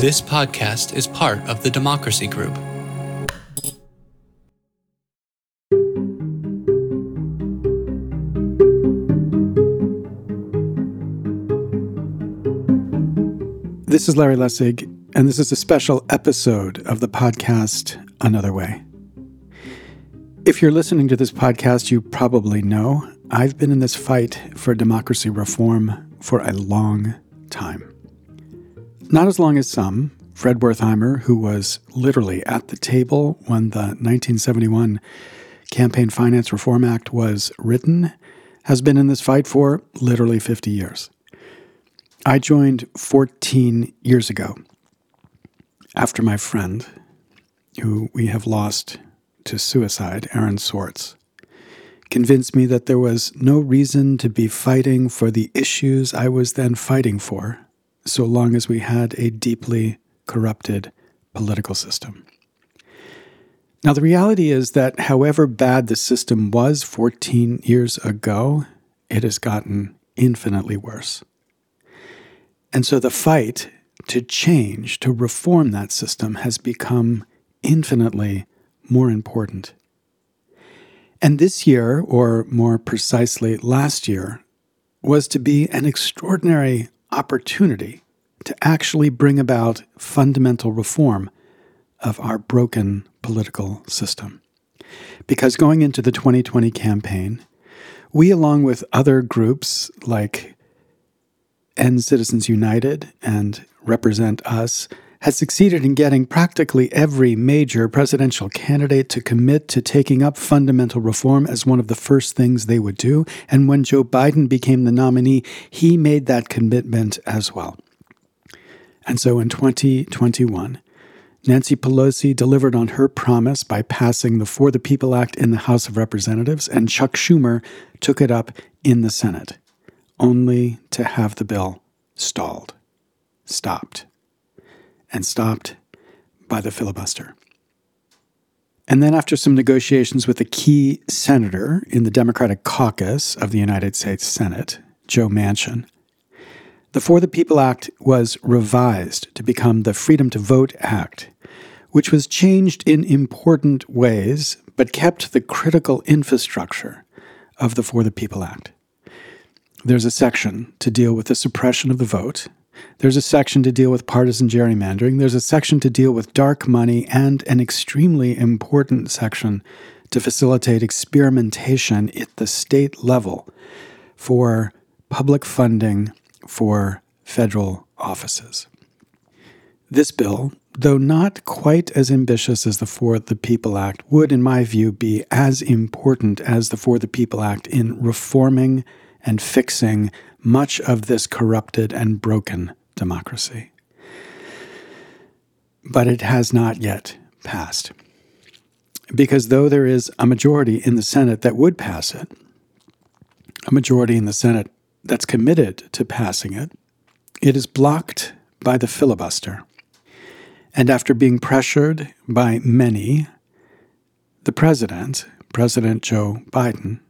This podcast is part of the Democracy Group. This is Larry Lessig, and this is a special episode of the podcast Another Way. If you're listening to this podcast, you probably know I've been in this fight for democracy reform for a long time. Not as long as some. Fred Wertheimer, who was literally at the table when the 1971 Campaign Finance Reform Act was written, has been in this fight for literally 50 years. I joined 14 years ago after my friend, who we have lost to suicide, Aaron Swartz, convinced me that there was no reason to be fighting for the issues I was then fighting for, so long as we had a deeply corrupted political system. Now, the reality is that however bad the system was 14 years ago, it has gotten infinitely worse. And so the fight to change, to reform that system, has become infinitely more important. And this year, or more precisely last year, was to be an extraordinary opportunity to actually bring about fundamental reform of our broken political system. Because going into the 2020 campaign, we, along with other groups like End Citizens United and Represent Us has succeeded in getting practically every major presidential candidate to commit to taking up fundamental reform as one of the first things they would do. And when Joe Biden became the nominee, he made that commitment as well. And so in 2021, Nancy Pelosi delivered on her promise by passing the For the People Act in the House of Representatives, and Chuck Schumer took it up in the Senate only to have the bill stalled, stopped, and stopped by the filibuster. And then, after some negotiations with a key senator in the Democratic caucus of the United States Senate, Joe Manchin, the For the People Act was revised to become the Freedom to Vote Act, which was changed in important ways but kept the critical infrastructure of the For the People Act. There's a section to deal with the suppression of the vote. There's a section to deal with partisan gerrymandering. There's a section to deal with dark money, and an extremely important section to facilitate experimentation at the state level for public funding for federal offices. This bill, though not quite as ambitious as the For the People Act, would, in my view, be as important as the For the People Act in reforming and fixing much of this corrupted and broken democracy. But it has not yet passed. Because though there is a majority in the Senate that would pass it, a majority in the Senate that's committed to passing it, it is blocked by the filibuster. And after being pressured by many, the president, President Joe Biden,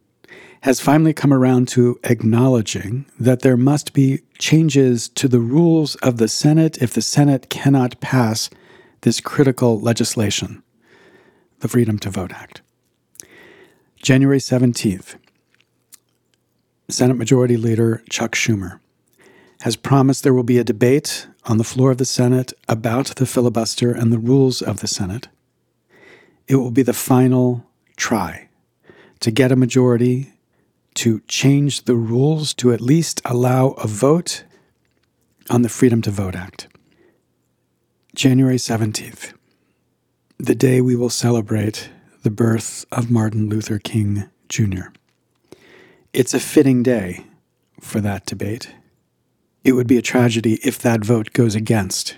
has finally come around to acknowledging that there must be changes to the rules of the Senate if the Senate cannot pass this critical legislation, the Freedom to Vote Act. January 17th, Senate Majority Leader Chuck Schumer has promised there will be a debate on the floor of the Senate about the filibuster and the rules of the Senate. It will be the final try to get a majority to change the rules to at least allow a vote on the Freedom to Vote Act. January 17th, the day we will celebrate the birth of Martin Luther King Jr. It's a fitting day for that debate. It would be a tragedy if that vote goes against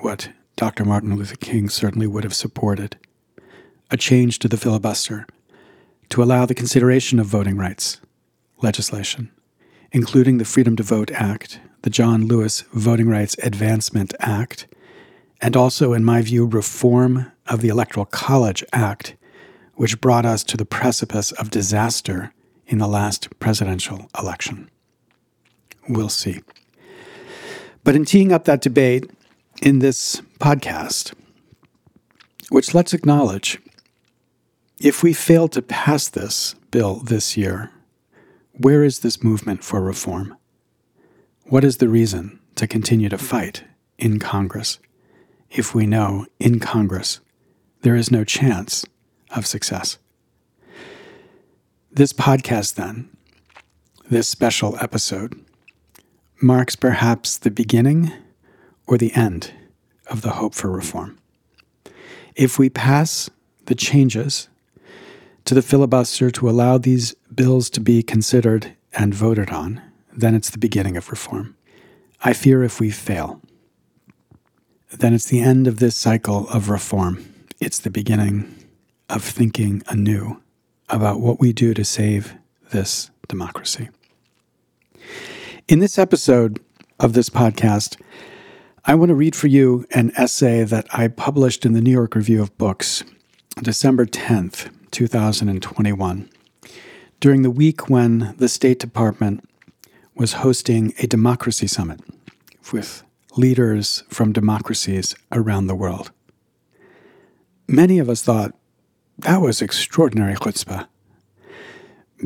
what Dr. Martin Luther King certainly would have supported a change to the filibuster to allow the consideration of voting rights legislation, including the Freedom to Vote Act, the John Lewis Voting Rights Advancement Act, and also, in my view, reform of the Electoral College Act, which brought us to the precipice of disaster in the last presidential election. We'll see. But in teeing up that debate in this podcast, which let's acknowledge, if we fail to pass this bill this year, where is this movement for reform? What is the reason to continue to fight in Congress if we know in Congress there is no chance of success? This podcast, then, this special episode, marks perhaps the beginning or the end of the hope for reform. If we pass the changes to the filibuster to allow these bills to be considered and voted on, then it's the beginning of reform. I fear if we fail, then it's the end of this cycle of reform. It's the beginning of thinking anew about what we do to save this democracy. In this episode of this podcast, I want to read for you an essay that I published in the New York Review of Books, December 10th, 2021, during the week when the State Department was hosting a democracy summit with leaders from democracies around the world. Many of us thought that was extraordinary chutzpah.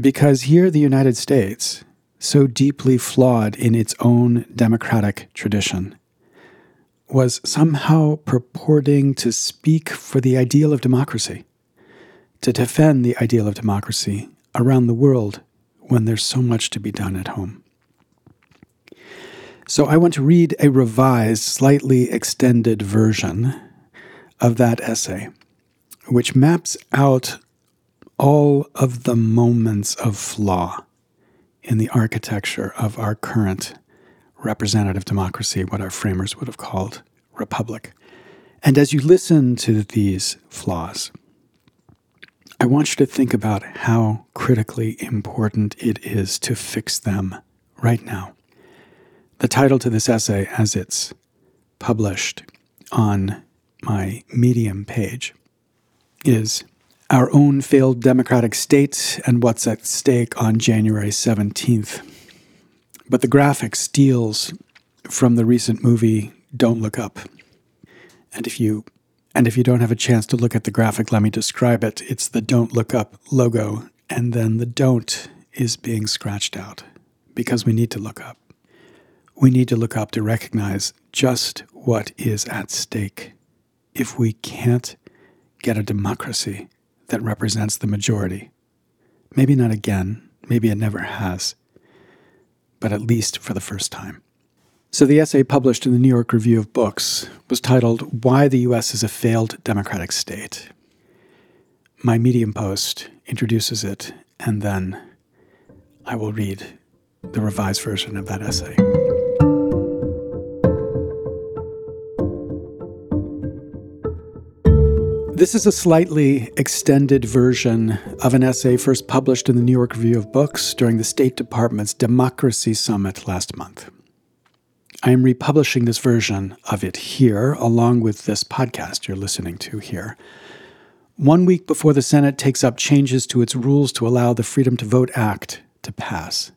Because here, the United States, so deeply flawed in its own democratic tradition, was somehow purporting to speak for the ideal of democracy to defend the ideal of democracy around the world when there's so much to be done at home. So I want to read a revised, slightly extended version of that essay, which maps out all of the moments of flaw in the architecture of our current representative democracy, what our framers would have called republic. And as you listen to these flaws, I want you to think about how critically important it is to fix them right now. The title to this essay, as it's published on my Medium page, is Our Own Failed Democratic State and What's at Stake on January 17th. But the graphic steals from the recent movie Don't Look Up. And if you and if you don't have a chance to look at the graphic, let me describe it. It's the Don't Look Up logo, and then the don't is being scratched out because we need to look up. We need to look up to recognize just what is at stake if we can't get a democracy that represents the majority. Maybe not again, maybe it never has, but at least for the first time. So, the essay published in the New York Review of Books was titled Why the U.S. is a Failed Democratic State. My Medium post introduces it, and then I will read the revised version of that essay. This is a slightly extended version of an essay first published in the New York Review of Books during the State Department's Democracy Summit last month. I am republishing this version of it here, along with this podcast you're listening to here. One week before the Senate takes up changes to its rules to allow the Freedom to Vote Act to pass.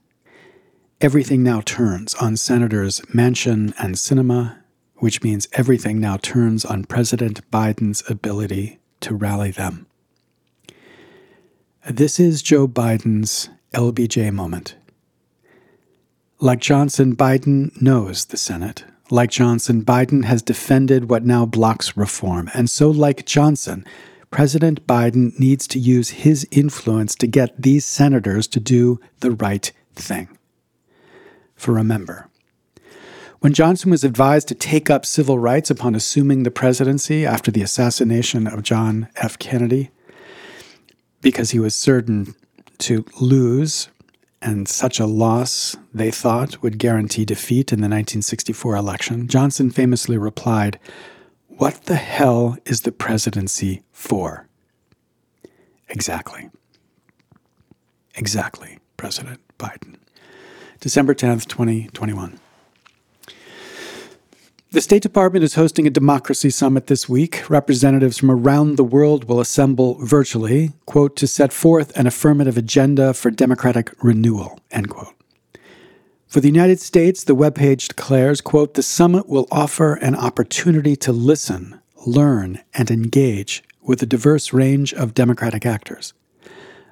Everything now turns on Senators Manchin and Sinema, which means everything now turns on President Biden's ability to rally them. This is Joe Biden's LBJ moment. Like Johnson, Biden knows the Senate. Like Johnson, Biden has defended what now blocks reform. And so, like Johnson, President Biden needs to use his influence to get these senators to do the right thing. For remember, when Johnson was advised to take up civil rights upon assuming the presidency after the assassination of John F. Kennedy, because he was certain to lose and such a loss, they thought, would guarantee defeat in the 1964 election, Johnson famously replied, What the hell is the presidency for? Exactly. Exactly, President Biden. December 10th, 2021. The State Department is hosting a democracy summit this week. Representatives from around the world will assemble virtually, quote, to set forth an affirmative agenda for democratic renewal, end quote. For the United States, the webpage declares, quote, the summit will offer an opportunity to listen, learn, and engage with a diverse range of democratic actors.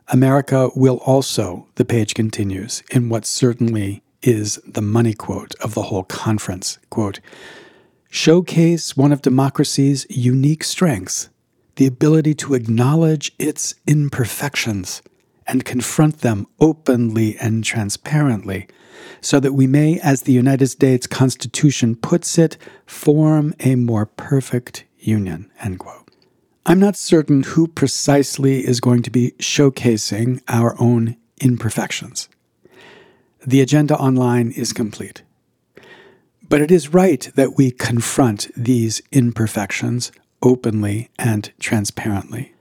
America will also, the page continues, in what certainly is the money quote of the whole conference, quote, showcase one of democracy's unique strengths, the ability to acknowledge its imperfections and confront them openly and transparently so that we may, as the United States Constitution puts it, form a more perfect union. End quote. I'm not certain who precisely is going to be showcasing our own imperfections. The agenda online is complete. But it is right that we confront these imperfections openly and transparently.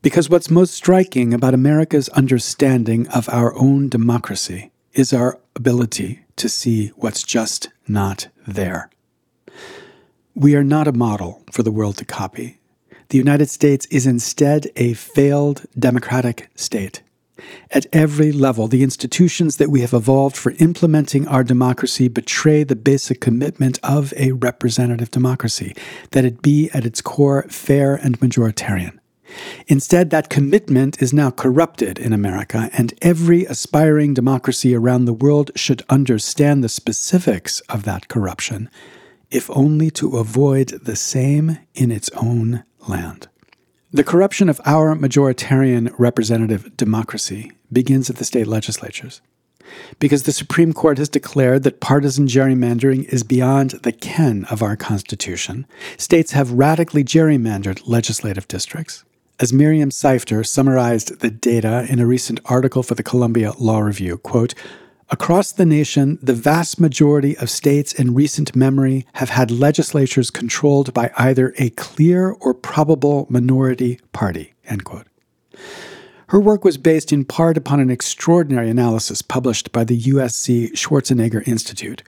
Because what's most striking about America's understanding of our own democracy is our ability to see what's just not there. We are not a model for the world to copy. The United States is instead a failed democratic state. At every level, the institutions that we have evolved for implementing our democracy betray the basic commitment of a representative democracy, that it be at its core fair and majoritarian. Instead, that commitment is now corrupted in America, and every aspiring democracy around the world should understand the specifics of that corruption, if only to avoid the same in its own land. The corruption of our majoritarian representative democracy begins at the state legislatures. Because the Supreme Court has declared that partisan gerrymandering is beyond the ken of our Constitution, states have radically gerrymandered legislative districts. As Miriam Seifter summarized the data in a recent article for the Columbia Law Review, quote, Across the nation, the vast majority of states in recent memory have had legislatures controlled by either a clear or probable minority party. Her work was based in part upon an extraordinary analysis published by the USC Schwarzenegger Institute,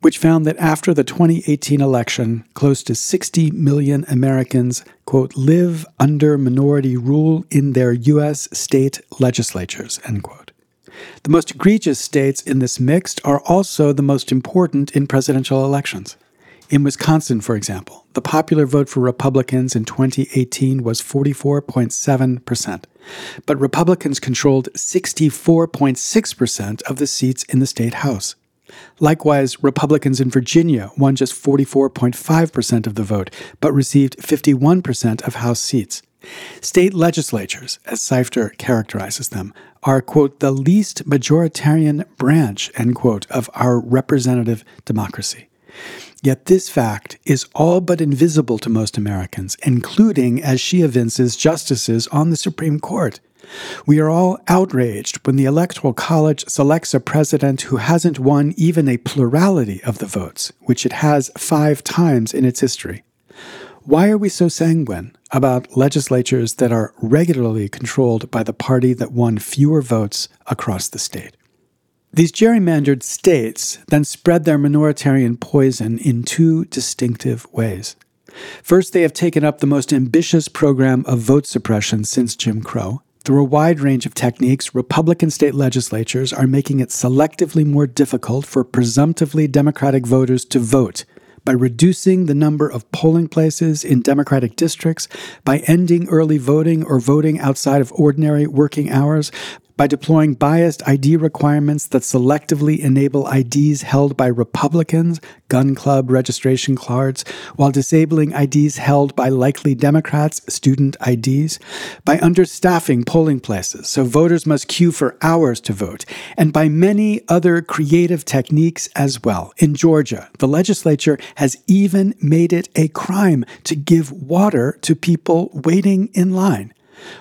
which found that after the 2018 election, close to 60 million Americans, quote, live under minority rule in their U.S. state legislatures, end quote. The most egregious states in this mix are also the most important in presidential elections. In Wisconsin, for example, the popular vote for Republicans in 2018 was 44.7%, but Republicans controlled 64.6% of the seats in the state House. Likewise, Republicans in Virginia won just 44.5% of the vote, but received 51% of House seats. State legislatures, as Seifter characterizes them, are, quote, the least majoritarian branch, end quote, of our representative democracy. Yet this fact is all but invisible to most Americans, including, as she evinces, justices on the Supreme Court. We are all outraged when the Electoral College selects a president who hasn't won even a plurality of the votes, which it has five times in its history. Why are we so sanguine about legislatures that are regularly controlled by the party that won fewer votes across the state? These gerrymandered states then spread their minoritarian poison in two distinctive ways. First, they have taken up the most ambitious program of vote suppression since Jim Crow, through a wide range of techniques, Republican state legislatures are making it selectively more difficult for presumptively Democratic voters to vote by reducing the number of polling places in Democratic districts, by ending early voting or voting outside of ordinary working hours, by deploying biased ID requirements that selectively enable IDs held by Republicans, gun club registration cards, while disabling IDs held by likely Democrats, student IDs, by understaffing polling places so voters must queue for hours to vote, and by many other creative techniques as well. In Georgia, the legislature has even made it a crime to give water to people waiting in line.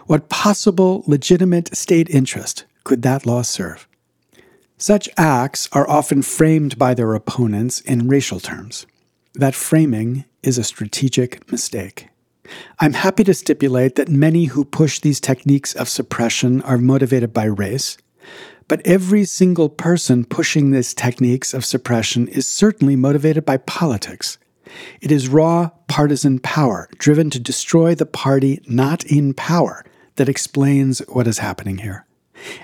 What possible legitimate state interest could that law serve? Such acts are often framed by their opponents in racial terms. That framing is a strategic mistake. I'm happy to stipulate that many who push these techniques of suppression are motivated by race, but every single person pushing these techniques of suppression is certainly motivated by politics. It is raw partisan power driven to destroy the party not in power that explains what is happening here.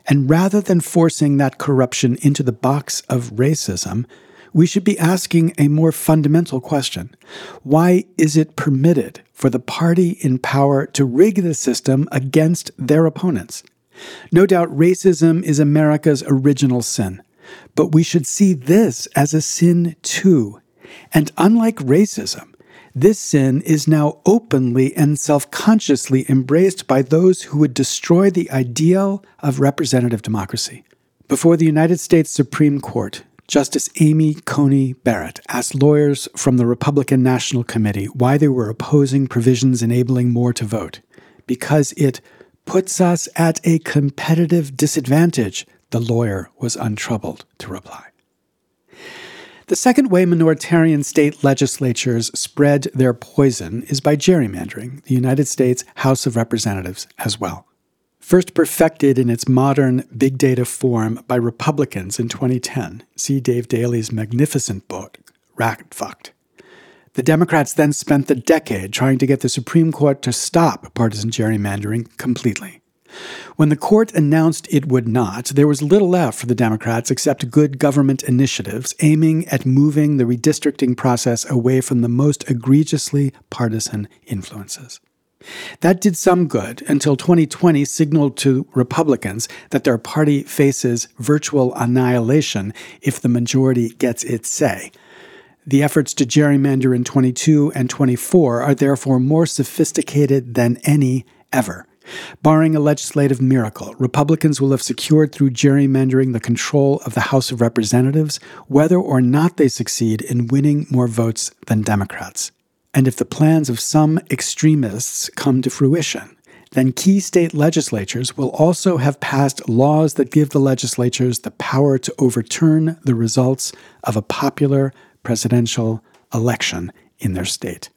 And rather than forcing that corruption into the box of racism, we should be asking a more fundamental question. Why is it permitted for the party in power to rig the system against their opponents? No doubt racism is America's original sin, but we should see this as a sin too. And unlike racism, this sin is now openly and self consciously embraced by those who would destroy the ideal of representative democracy. Before the United States Supreme Court, Justice Amy Coney Barrett asked lawyers from the Republican National Committee why they were opposing provisions enabling more to vote. Because it puts us at a competitive disadvantage, the lawyer was untroubled to reply. The second way minoritarian state legislatures spread their poison is by gerrymandering the United States House of Representatives as well first perfected in its modern big data form by Republicans in 2010. See Dave Daley's magnificent book, Rat Fucked. The Democrats then spent the decade trying to get the Supreme Court to stop partisan gerrymandering completely. When the court announced it would not, there was little left for the Democrats except good government initiatives aiming at moving the redistricting process away from the most egregiously partisan influences. That did some good until 2020 signaled to Republicans that their party faces virtual annihilation if the majority gets its say. The efforts to gerrymander in 22 and 24 are therefore more sophisticated than any ever. Barring a legislative miracle, Republicans will have secured through gerrymandering the control of the House of Representatives, whether or not they succeed in winning more votes than Democrats. And if the plans of some extremists come to fruition, then key state legislatures will also have passed laws that give the legislatures the power to overturn the results of a popular presidential election in their state.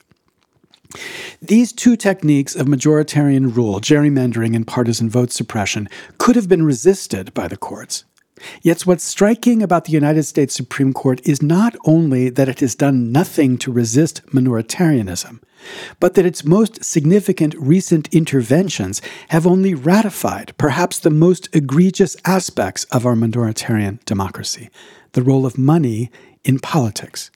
These two techniques of majoritarian rule, gerrymandering and partisan vote suppression, could have been resisted by the courts. Yet what's striking about the United States Supreme Court is not only that it has done nothing to resist minoritarianism, but that its most significant recent interventions have only ratified perhaps the most egregious aspects of our minoritarian democracy the role of money in politics.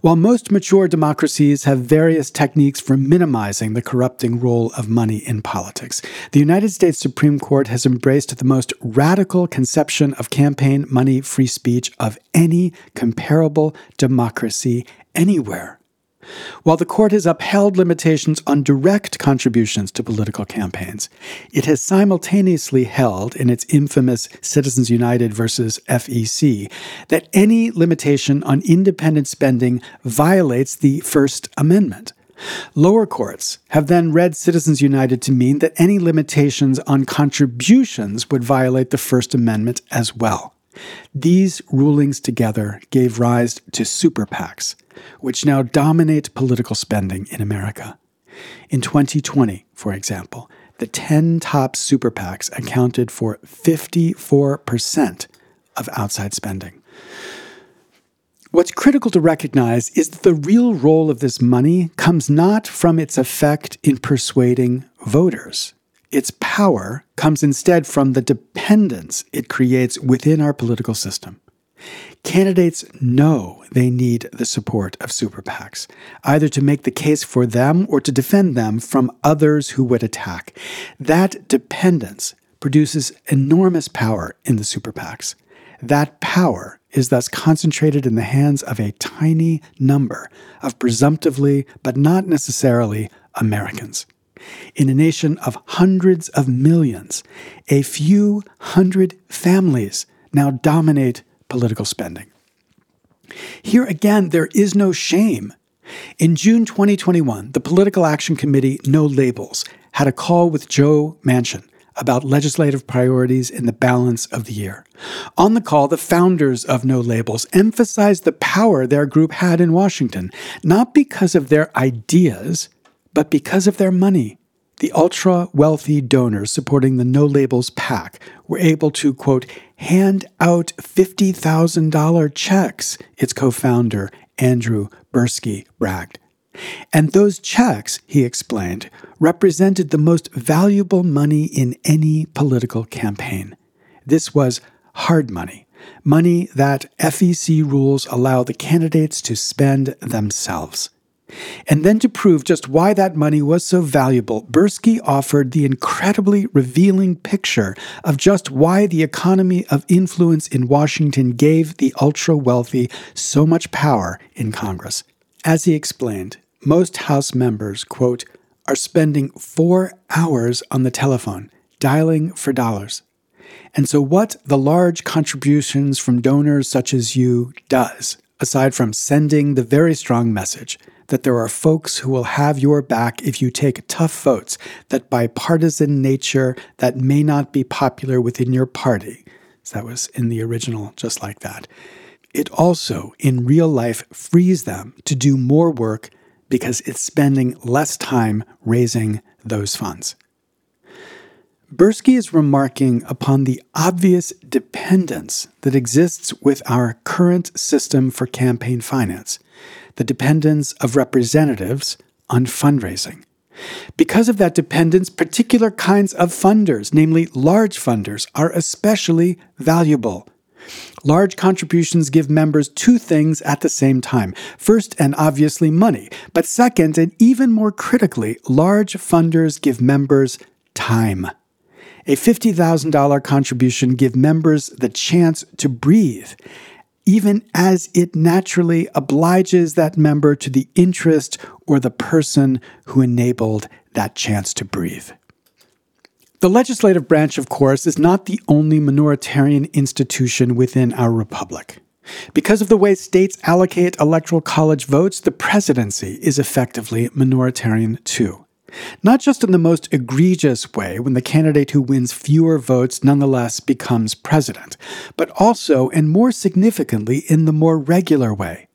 While most mature democracies have various techniques for minimizing the corrupting role of money in politics, the United States Supreme Court has embraced the most radical conception of campaign money free speech of any comparable democracy anywhere. While the court has upheld limitations on direct contributions to political campaigns, it has simultaneously held, in its infamous Citizens United versus FEC, that any limitation on independent spending violates the First Amendment. Lower courts have then read Citizens United to mean that any limitations on contributions would violate the First Amendment as well. These rulings together gave rise to super PACs, which now dominate political spending in America. In 2020, for example, the 10 top super PACs accounted for 54% of outside spending. What's critical to recognize is that the real role of this money comes not from its effect in persuading voters. Its power comes instead from the dependence it creates within our political system. Candidates know they need the support of super PACs, either to make the case for them or to defend them from others who would attack. That dependence produces enormous power in the super PACs. That power is thus concentrated in the hands of a tiny number of presumptively, but not necessarily, Americans. In a nation of hundreds of millions, a few hundred families now dominate political spending. Here again, there is no shame. In June 2021, the Political Action Committee No Labels had a call with Joe Manchin about legislative priorities in the balance of the year. On the call, the founders of No Labels emphasized the power their group had in Washington, not because of their ideas, but because of their money. The ultra wealthy donors supporting the No Labels PAC were able to, quote, hand out $50,000 checks, its co founder, Andrew Bursky, bragged. And those checks, he explained, represented the most valuable money in any political campaign. This was hard money, money that FEC rules allow the candidates to spend themselves. And then to prove just why that money was so valuable, Bursky offered the incredibly revealing picture of just why the economy of influence in Washington gave the ultra wealthy so much power in Congress. As he explained, most House members, quote, are spending four hours on the telephone dialing for dollars. And so, what the large contributions from donors such as you does, aside from sending the very strong message that there are folks who will have your back if you take tough votes that bipartisan nature that may not be popular within your party. So that was in the original just like that. It also in real life frees them to do more work because it's spending less time raising those funds. Bursky is remarking upon the obvious dependence that exists with our current system for campaign finance, the dependence of representatives on fundraising. Because of that dependence, particular kinds of funders, namely large funders, are especially valuable. Large contributions give members two things at the same time. First, and obviously, money. But second, and even more critically, large funders give members time. A $50,000 contribution gives members the chance to breathe, even as it naturally obliges that member to the interest or the person who enabled that chance to breathe. The legislative branch, of course, is not the only minoritarian institution within our republic. Because of the way states allocate electoral college votes, the presidency is effectively minoritarian too. Not just in the most egregious way, when the candidate who wins fewer votes nonetheless becomes president, but also, and more significantly, in the more regular way.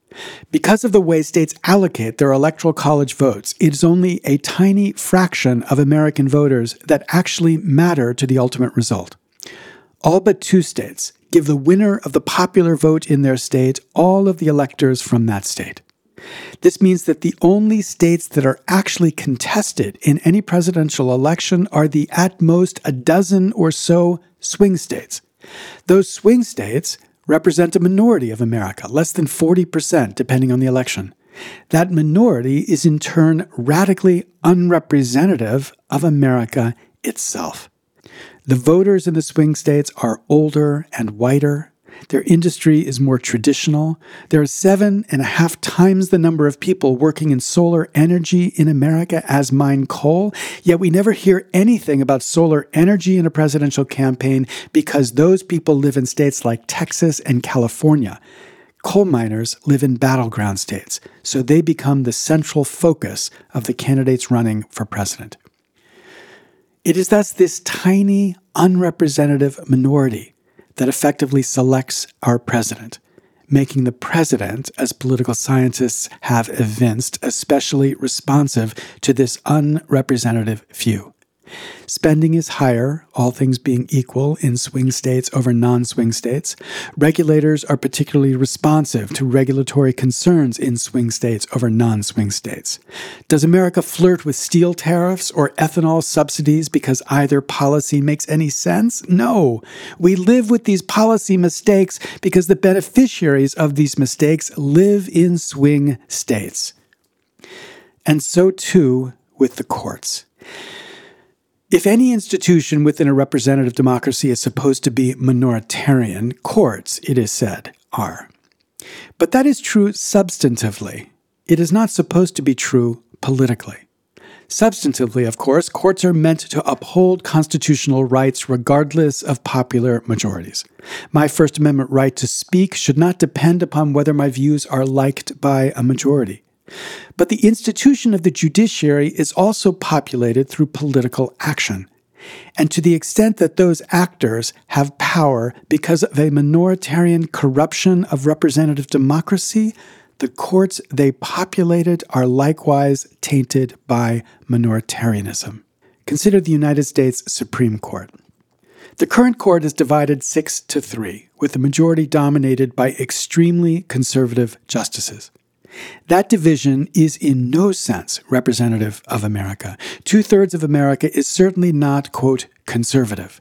Because of the way states allocate their electoral college votes, it is only a tiny fraction of American voters that actually matter to the ultimate result. All but two states give the winner of the popular vote in their state all of the electors from that state. This means that the only states that are actually contested in any presidential election are the at most a dozen or so swing states. Those swing states represent a minority of America, less than 40%, depending on the election. That minority is in turn radically unrepresentative of America itself. The voters in the swing states are older and whiter, their industry is more traditional. There are seven and a half times the number of people working in solar energy in America as mine coal, yet we never hear anything about solar energy in a presidential campaign because those people live in states like Texas and California. Coal miners live in battleground states, so they become the central focus of the candidates running for president. It is thus this tiny, unrepresentative minority that effectively selects our president, making the president, as political scientists have evinced, especially responsive to this unrepresentative few. Spending is higher, all things being equal, in swing states over non swing states. Regulators are particularly responsive to regulatory concerns in swing states over non swing states. Does America flirt with steel tariffs or ethanol subsidies because either policy makes any sense? No. We live with these policy mistakes because the beneficiaries of these mistakes live in swing states. And so too with the courts. If any institution within a representative democracy is supposed to be minoritarian, courts, it is said, are. But that is true substantively. It is not supposed to be true politically. Substantively, of course, courts are meant to uphold constitutional rights regardless of popular majorities. My First Amendment right to speak should not depend upon whether my views are liked by a majority. But the institution of the judiciary is also populated through political action. And to the extent that those actors have power because of a minoritarian corruption of representative democracy, the courts they populated are likewise tainted by minoritarianism. Consider the United States Supreme Court. The current court is divided six to three, with the majority dominated by extremely conservative justices. That division is in no sense representative of America. Two thirds of America is certainly not, quote, conservative.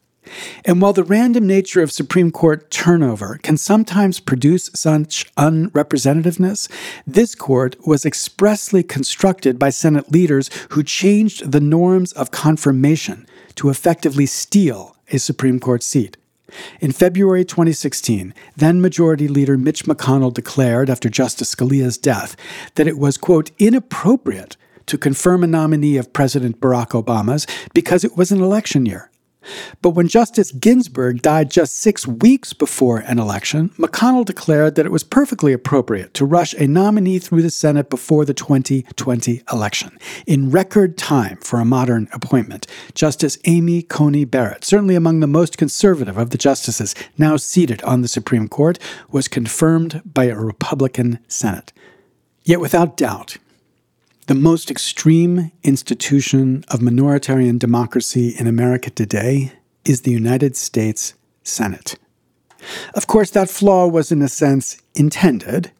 And while the random nature of Supreme Court turnover can sometimes produce such unrepresentativeness, this court was expressly constructed by Senate leaders who changed the norms of confirmation to effectively steal a Supreme Court seat. In February 2016, then Majority Leader Mitch McConnell declared after Justice Scalia's death that it was, quote, inappropriate to confirm a nominee of President Barack Obama's because it was an election year. But when Justice Ginsburg died just six weeks before an election, McConnell declared that it was perfectly appropriate to rush a nominee through the Senate before the 2020 election. In record time for a modern appointment, Justice Amy Coney Barrett, certainly among the most conservative of the justices now seated on the Supreme Court, was confirmed by a Republican Senate. Yet without doubt, the most extreme institution of minoritarian democracy in America today is the United States Senate. Of course, that flaw was, in a sense, intended.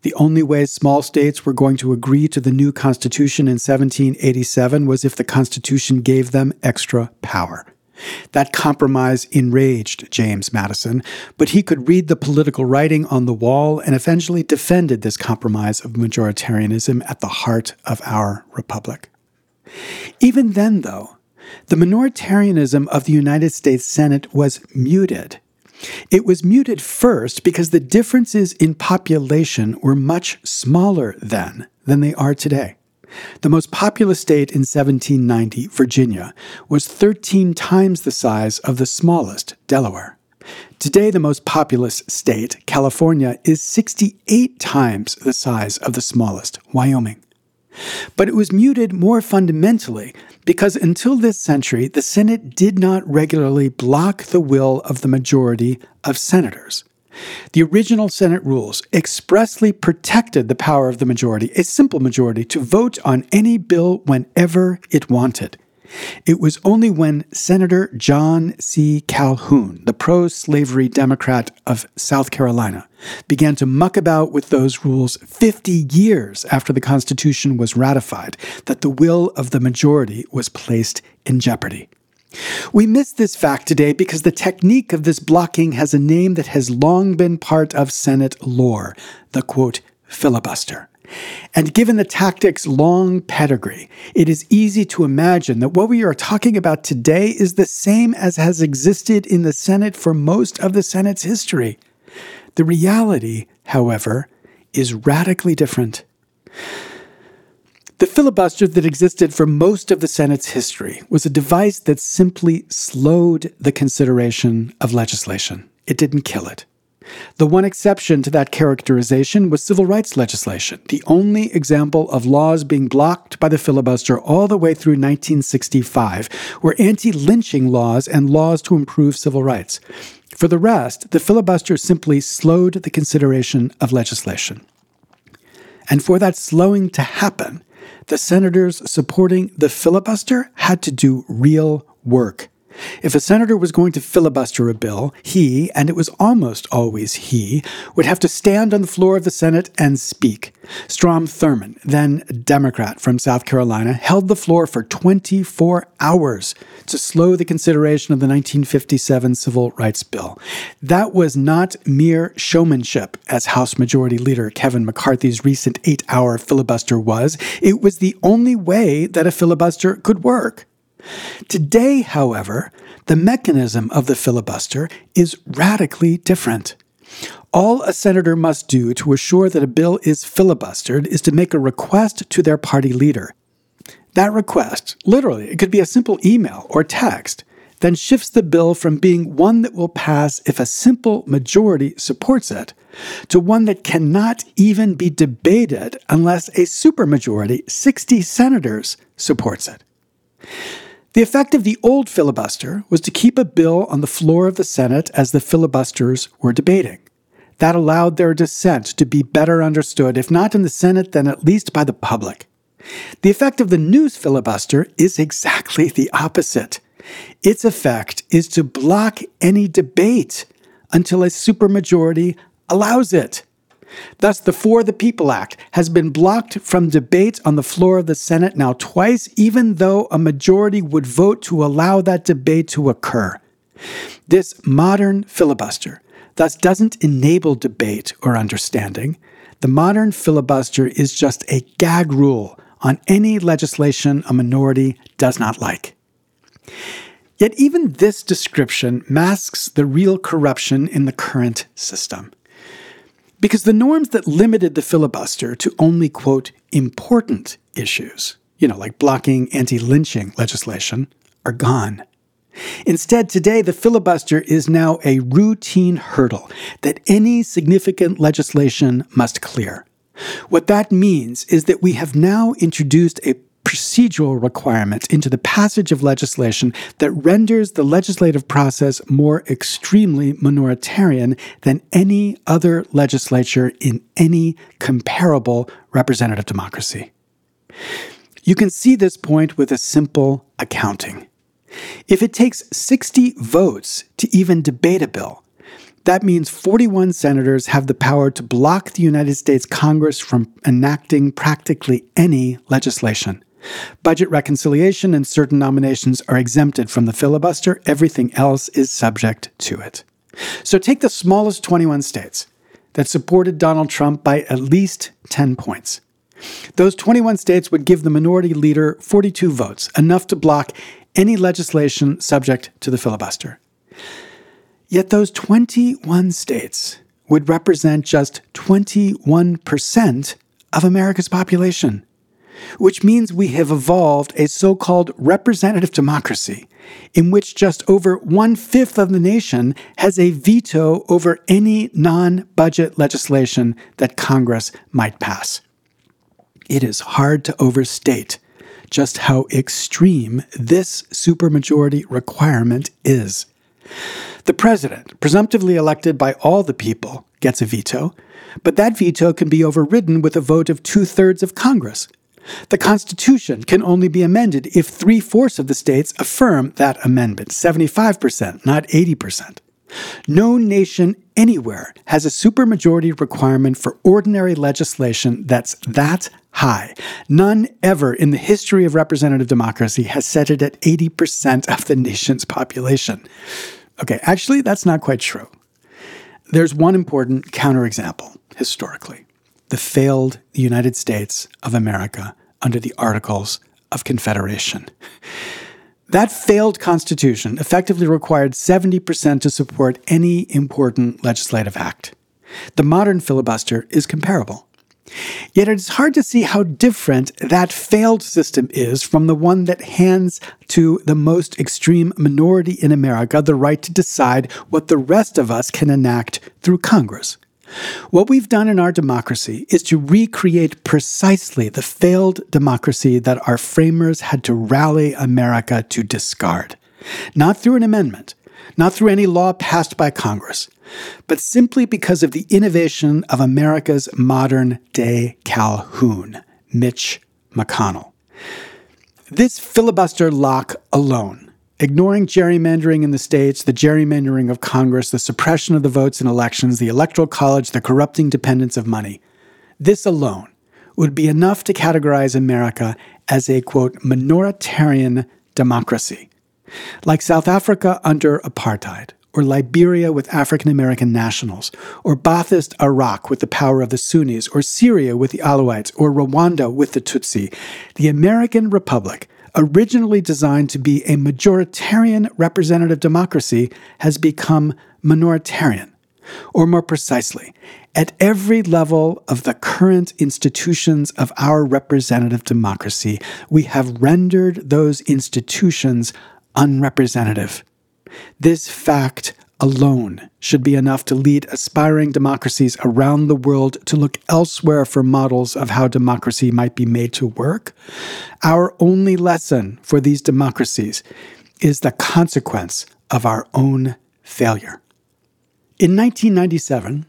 The only way small states were going to agree to the new Constitution in 1787 was if the Constitution gave them extra power. That compromise enraged James Madison, but he could read the political writing on the wall and eventually defended this compromise of majoritarianism at the heart of our republic. Even then, though, the minoritarianism of the United States Senate was muted. It was muted first because the differences in population were much smaller then than they are today. The most populous state in 1790, Virginia, was 13 times the size of the smallest, Delaware. Today, the most populous state, California, is 68 times the size of the smallest, Wyoming. But it was muted more fundamentally because until this century, the Senate did not regularly block the will of the majority of senators. The original Senate rules expressly protected the power of the majority, a simple majority, to vote on any bill whenever it wanted. It was only when Senator John C. Calhoun, the pro slavery Democrat of South Carolina, began to muck about with those rules 50 years after the Constitution was ratified that the will of the majority was placed in jeopardy. We miss this fact today because the technique of this blocking has a name that has long been part of Senate lore the quote, filibuster. And given the tactic's long pedigree, it is easy to imagine that what we are talking about today is the same as has existed in the Senate for most of the Senate's history. The reality, however, is radically different. The filibuster that existed for most of the Senate's history was a device that simply slowed the consideration of legislation. It didn't kill it. The one exception to that characterization was civil rights legislation, the only example of laws being blocked by the filibuster all the way through 1965 were anti lynching laws and laws to improve civil rights. For the rest, the filibuster simply slowed the consideration of legislation. And for that slowing to happen, the senators supporting the filibuster had to do real work. If a senator was going to filibuster a bill, he, and it was almost always he, would have to stand on the floor of the Senate and speak. Strom Thurmond, then Democrat from South Carolina, held the floor for 24 hours to slow the consideration of the 1957 Civil Rights Bill. That was not mere showmanship, as House Majority Leader Kevin McCarthy's recent eight hour filibuster was. It was the only way that a filibuster could work. Today, however, the mechanism of the filibuster is radically different. All a senator must do to assure that a bill is filibustered is to make a request to their party leader. That request, literally, it could be a simple email or text, then shifts the bill from being one that will pass if a simple majority supports it to one that cannot even be debated unless a supermajority, 60 senators, supports it. The effect of the old filibuster was to keep a bill on the floor of the Senate as the filibusters were debating. That allowed their dissent to be better understood, if not in the Senate, then at least by the public. The effect of the news filibuster is exactly the opposite. Its effect is to block any debate until a supermajority allows it. Thus, the For the People Act has been blocked from debate on the floor of the Senate now twice, even though a majority would vote to allow that debate to occur. This modern filibuster thus doesn't enable debate or understanding. The modern filibuster is just a gag rule on any legislation a minority does not like. Yet even this description masks the real corruption in the current system. Because the norms that limited the filibuster to only, quote, important issues, you know, like blocking anti lynching legislation, are gone. Instead, today, the filibuster is now a routine hurdle that any significant legislation must clear. What that means is that we have now introduced a procedural requirement into the passage of legislation that renders the legislative process more extremely minoritarian than any other legislature in any comparable representative democracy. You can see this point with a simple accounting. If it takes 60 votes to even debate a bill, that means 41 senators have the power to block the United States Congress from enacting practically any legislation. Budget reconciliation and certain nominations are exempted from the filibuster. Everything else is subject to it. So take the smallest 21 states that supported Donald Trump by at least 10 points. Those 21 states would give the minority leader 42 votes, enough to block any legislation subject to the filibuster. Yet those 21 states would represent just 21% of America's population which means we have evolved a so called representative democracy in which just over one fifth of the nation has a veto over any non budget legislation that Congress might pass. It is hard to overstate just how extreme this supermajority requirement is. The president, presumptively elected by all the people, gets a veto, but that veto can be overridden with a vote of two thirds of Congress, the Constitution can only be amended if three fourths of the states affirm that amendment 75%, not 80%. No nation anywhere has a supermajority requirement for ordinary legislation that's that high. None ever in the history of representative democracy has set it at 80% of the nation's population. Okay, actually, that's not quite true. There's one important counterexample historically the failed United States of America under the Articles of Confederation. That failed constitution effectively required 70% to support any important legislative act. The modern filibuster is comparable. Yet it is hard to see how different that failed system is from the one that hands to the most extreme minority in America the right to decide what the rest of us can enact through Congress. What we've done in our democracy is to recreate precisely the failed democracy that our framers had to rally America to discard. Not through an amendment, not through any law passed by Congress, but simply because of the innovation of America's modern day Calhoun, Mitch McConnell. This filibuster lock alone ignoring gerrymandering in the states, the gerrymandering of Congress, the suppression of the votes in elections, the electoral college, the corrupting dependence of money. This alone would be enough to categorize America as a quote, minoritarian democracy. Like South Africa under apartheid, or Liberia with African American nationals, or Ba'athist Iraq with the power of the Sunnis, or Syria with the Alawites, or Rwanda with the Tutsi, the American Republic originally designed to be a majoritarian representative democracy, has become minoritarian. Or more precisely, at every level of the current institutions of our representative democracy, we have rendered those institutions unrepresentative. This fact alone should be enough to lead aspiring democracies around the world to look elsewhere for models of how democracy might be made to work. Our only lesson for these democracies is the consequence of our own failure. In 1997,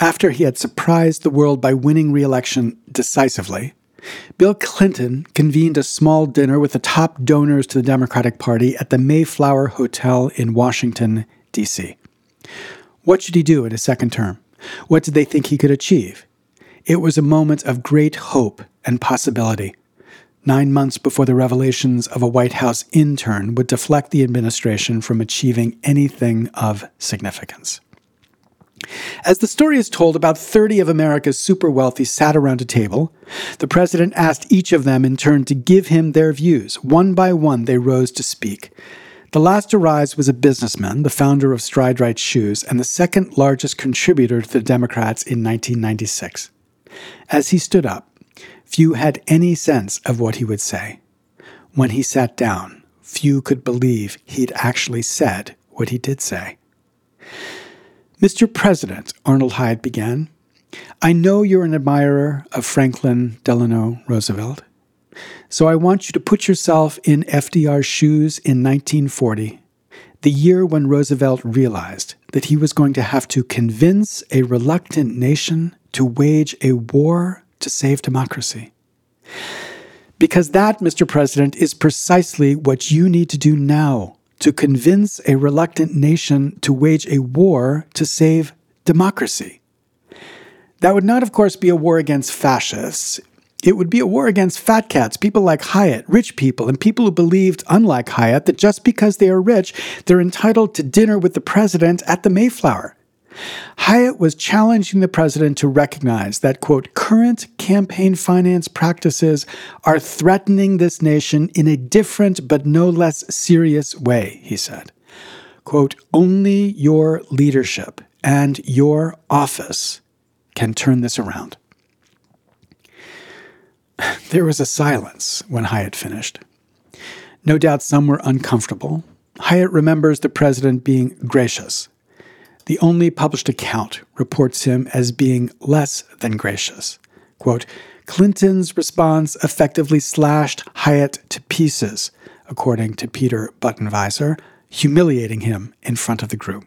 after he had surprised the world by winning re election decisively, Bill Clinton convened a small dinner with the top donors to the Democratic Party at the Mayflower Hotel in Washington, D.C. What should he do in his second term? What did they think he could achieve? It was a moment of great hope and possibility. nine months before the revelations of a White House intern would deflect the administration from achieving anything of significance. As the story is told, about 30 of America's super wealthy sat around a table. The president asked each of them in turn to give him their views. One by one, they rose to speak. The last to rise was a businessman, the founder of Stride Rite Shoes, and the second largest contributor to the Democrats in 1996. As he stood up, few had any sense of what he would say. When he sat down, few could believe he'd actually said what he did say. Mr. President, Arnold Hiatt began, I know you're an admirer of Franklin Delano Roosevelt, so I want you to put yourself in FDR's shoes in 1940, the year when Roosevelt realized that he was going to have to convince a reluctant nation to wage a war to save democracy. Because that, Mr. President, is precisely what you need to do now to convince a reluctant nation to wage a war to save democracy. That would not, of course, be a war against fascists. It would be a war against fat cats, people like Hiatt, rich people, and people who believed, unlike Hiatt, that just because they are rich, they're entitled to dinner with the president at the Mayflower. Hiatt was challenging the president to recognize that, quote, current campaign finance practices are threatening this nation in a different but no less serious way, he said. Quote, only your leadership and your office can turn this around. There was a silence when Hiatt finished. No doubt some were uncomfortable. Hiatt remembers the president being gracious the only published account reports him as being less than gracious. Quote, Clinton's response effectively slashed Hiatt to pieces, according to Peter Buttenwieser, humiliating him in front of the group.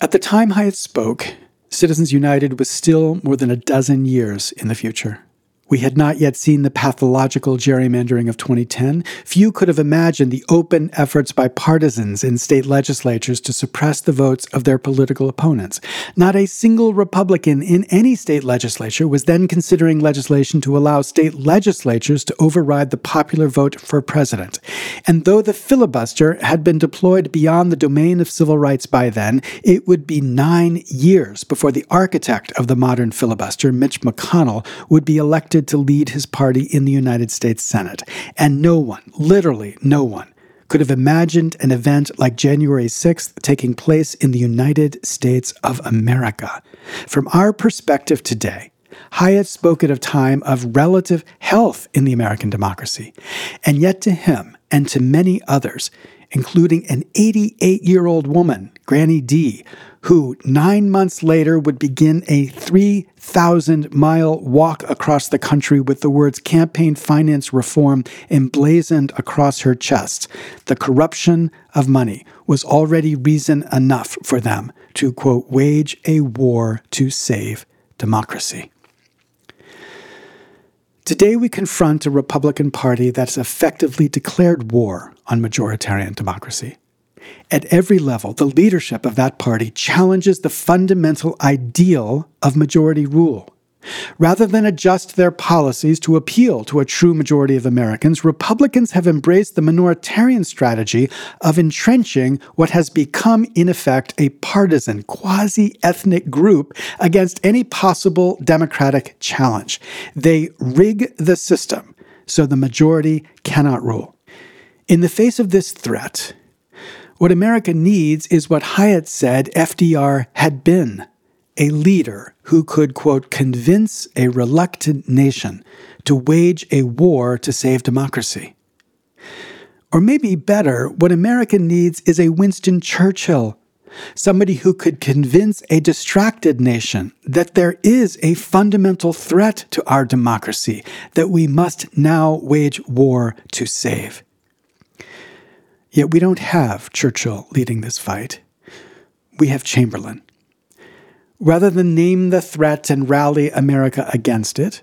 At the time Hiatt spoke, Citizens United was still more than a dozen years in the future. We had not yet seen the pathological gerrymandering of 2010. Few could have imagined the open efforts by partisans in state legislatures to suppress the votes of their political opponents. Not a single Republican in any state legislature was then considering legislation to allow state legislatures to override the popular vote for president. And though the filibuster had been deployed beyond the domain of civil rights by then, it would be nine years before the architect of the modern filibuster, Mitch McConnell, would be elected elected to lead his party in the United States Senate. And no one, literally no one, could have imagined an event like January 6th taking place in the United States of America. From our perspective today, Hiatt spoke at a time of relative health in the American democracy. And yet, to him and to many others, including an 88 year old woman, Granny D, who nine months later would begin a 3,000 mile walk across the country with the words campaign finance reform emblazoned across her chest. The corruption of money was already reason enough for them to, quote, wage a war to save democracy. Today, we confront a Republican Party that's effectively declared war on majoritarian democracy. At every level, the leadership of that party challenges the fundamental ideal of majority rule. Rather than adjust their policies to appeal to a true majority of Americans, Republicans have embraced the minoritarian strategy of entrenching what has become, in effect, a partisan, quasi ethnic group against any possible Democratic challenge. They rig the system so the majority cannot rule. In the face of this threat, what America needs is what Hiatt said FDR had been a leader who could, quote, convince a reluctant nation to wage a war to save democracy. Or maybe better, what America needs is a Winston Churchill, somebody who could convince a distracted nation that there is a fundamental threat to our democracy that we must now wage war to save. Yet we don't have Churchill leading this fight. We have Chamberlain. Rather than name the threat and rally America against it,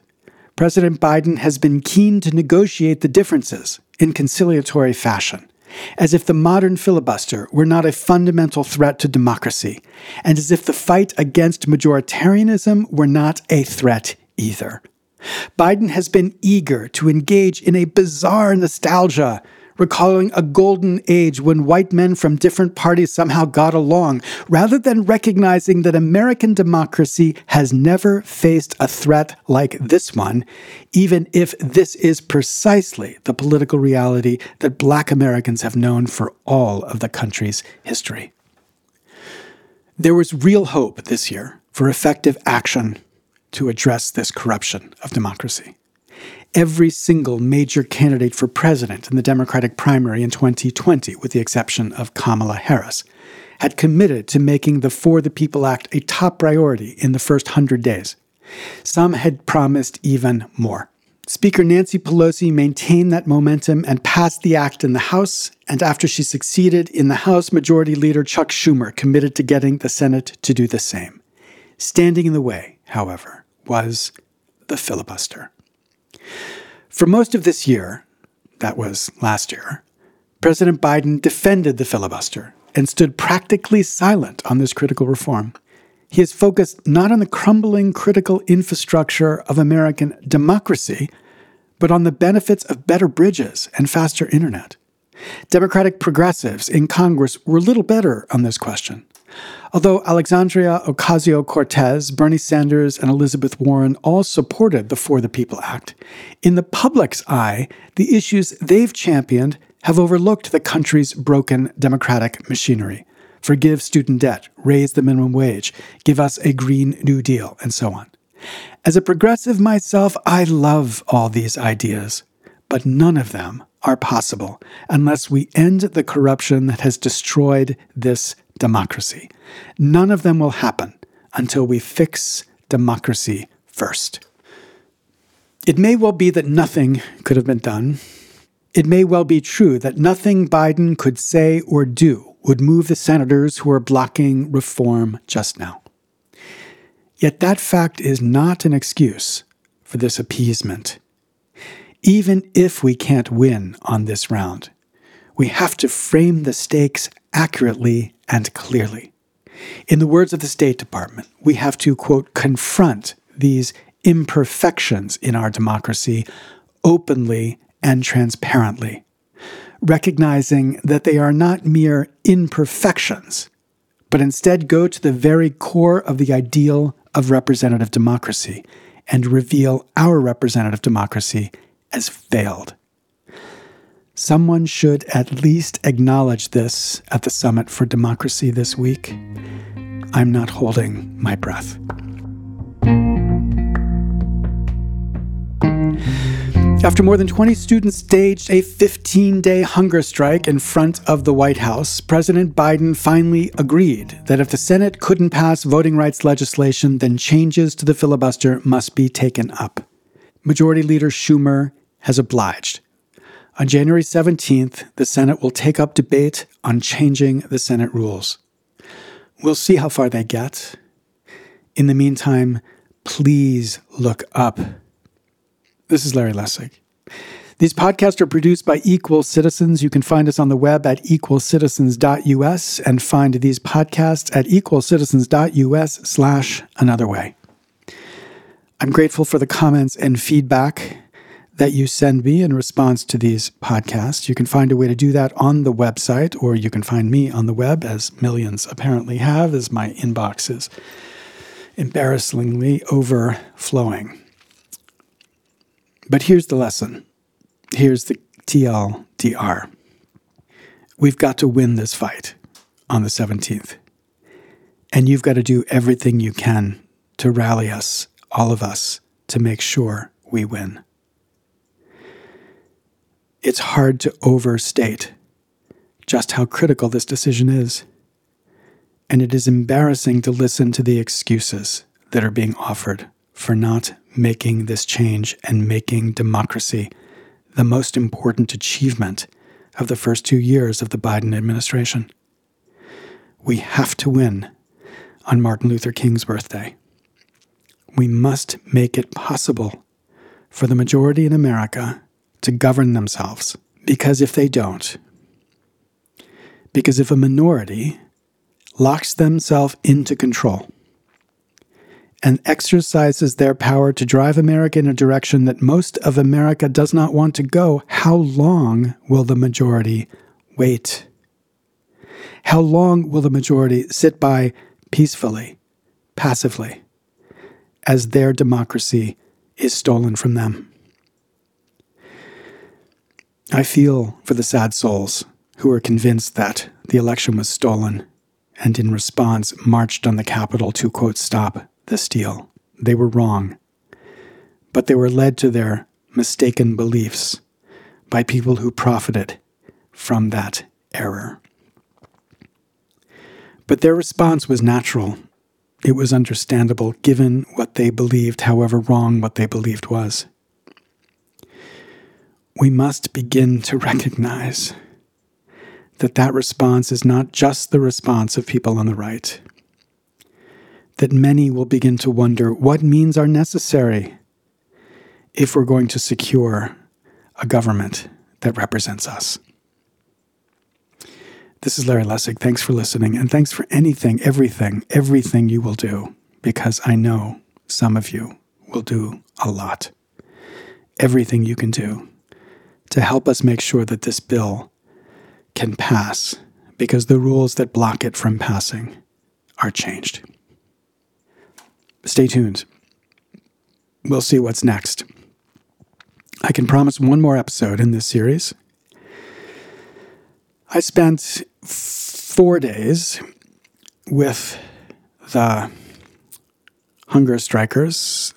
President Biden has been keen to negotiate the differences in conciliatory fashion, as if the modern filibuster were not a fundamental threat to democracy, and as if the fight against majoritarianism were not a threat either. Biden has been eager to engage in a bizarre nostalgia recalling a golden age when white men from different parties somehow got along, rather than recognizing that American democracy has never faced a threat like this one, even if this is precisely the political reality that black Americans have known for all of the country's history. There was real hope this year for effective action to address this corruption of democracy every single major candidate for president in the Democratic primary in 2020, with the exception of Kamala Harris, had committed to making the For the People Act a top priority in the first 100 days. Some had promised even more. Speaker Nancy Pelosi maintained that momentum and passed the act in the House, and after she succeeded in the House, Majority Leader Chuck Schumer committed to getting the Senate to do the same. Standing in the way, however, was the filibuster. For most of this year, that was last year, President Biden defended the filibuster and stood practically silent on this critical reform. He is focused not on the crumbling critical infrastructure of American democracy, but on the benefits of better bridges and faster internet. Democratic progressives in Congress were little better on this question. Although Alexandria Ocasio Cortez, Bernie Sanders, and Elizabeth Warren all supported the For the People Act, in the public's eye, the issues they've championed have overlooked the country's broken democratic machinery. Forgive student debt, raise the minimum wage, give us a Green New Deal, and so on. As a progressive myself, I love all these ideas, but none of them are possible unless we end the corruption that has destroyed this democracy. None of them will happen until we fix democracy first. It may well be that nothing could have been done. It may well be true that nothing Biden could say or do would move the senators who are blocking reform just now. Yet that fact is not an excuse for this appeasement. Even if we can't win on this round, we have to frame the stakes accurately and clearly. In the words of the State Department, we have to, quote, confront these imperfections in our democracy openly and transparently, recognizing that they are not mere imperfections, but instead go to the very core of the ideal of representative democracy and reveal our representative democracy as failed. Someone should at least acknowledge this at the Summit for Democracy this week. I'm not holding my breath. After more than 20 students staged a 15 day hunger strike in front of the White House, President Biden finally agreed that if the Senate couldn't pass voting rights legislation, then changes to the filibuster must be taken up. Majority Leader Schumer has obliged. On January 17th, the Senate will take up debate on changing the Senate rules. We'll see how far they get. In the meantime, please look up. This is Larry Lessig. These podcasts are produced by Equal Citizens. You can find us on the web at equalcitizens.us and find these podcasts at equalcitizens.us slash another way. I'm grateful for the comments and feedback that you send me in response to these podcasts. You can find a way to do that on the website, or you can find me on the web, as millions apparently have, as my inbox is embarrassingly overflowing. But here's the lesson. Here's the TLDR. We've got to win this fight on the 17th. And you've got to do everything you can to rally us, all of us, to make sure we win it's hard to overstate just how critical this decision is. And it is embarrassing to listen to the excuses that are being offered for not making this change and making democracy the most important achievement of the first two years of the Biden administration. We have to win on Martin Luther King's birthday. We must make it possible for the majority in America to govern themselves. Because if they don't, because if a minority locks themselves into control and exercises their power to drive America in a direction that most of America does not want to go, how long will the majority wait? How long will the majority sit by peacefully, passively, as their democracy is stolen from them? I feel for the sad souls who are convinced that the election was stolen and in response marched on the Capitol to, quote, stop the steal. They were wrong, but they were led to their mistaken beliefs by people who profited from that error. But their response was natural. It was understandable given what they believed, however wrong what they believed was. We must begin to recognize that that response is not just the response of people on the right. That many will begin to wonder what means are necessary if we're going to secure a government that represents us. This is Larry Lessig. Thanks for listening, and thanks for anything, everything, everything you will do, because I know some of you will do a lot. Everything you can do to help us make sure that this bill can pass because the rules that block it from passing are changed. Stay tuned. We'll see what's next. I can promise one more episode in this series. I spent four days with the hunger strikers.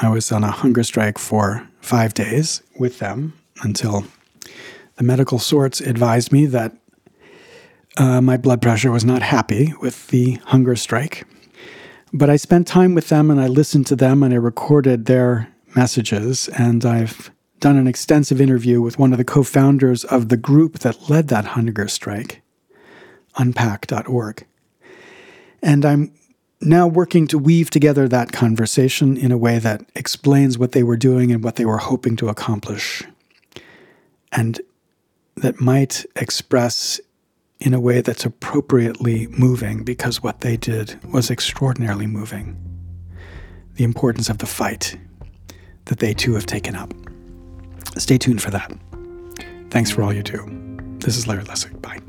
I was on a hunger strike for five days with them until the medical sorts advised me that uh, my blood pressure was not happy with the hunger strike. But I spent time with them and I listened to them and I recorded their messages. And I've done an extensive interview with one of the co founders of the group that led that hunger strike, unpac.org. And I'm now working to weave together that conversation in a way that explains what they were doing and what they were hoping to accomplish and that might express in a way that's appropriately moving because what they did was extraordinarily moving. The importance of the fight that they too have taken up. Stay tuned for that. Thanks for all you do. This is Larry Lessig. Bye.